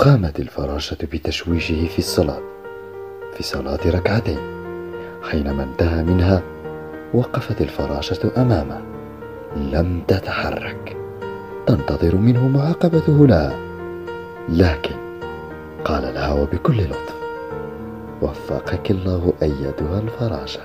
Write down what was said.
قامت الفراشة بتشويشه في الصلاة في صلاة ركعتين حينما انتهى منها وقفت الفراشة أمامه لم تتحرك. تنتظر منه معاقبته لها لكن قال لها وبكل لطف وفقك الله أيتها الفراشة.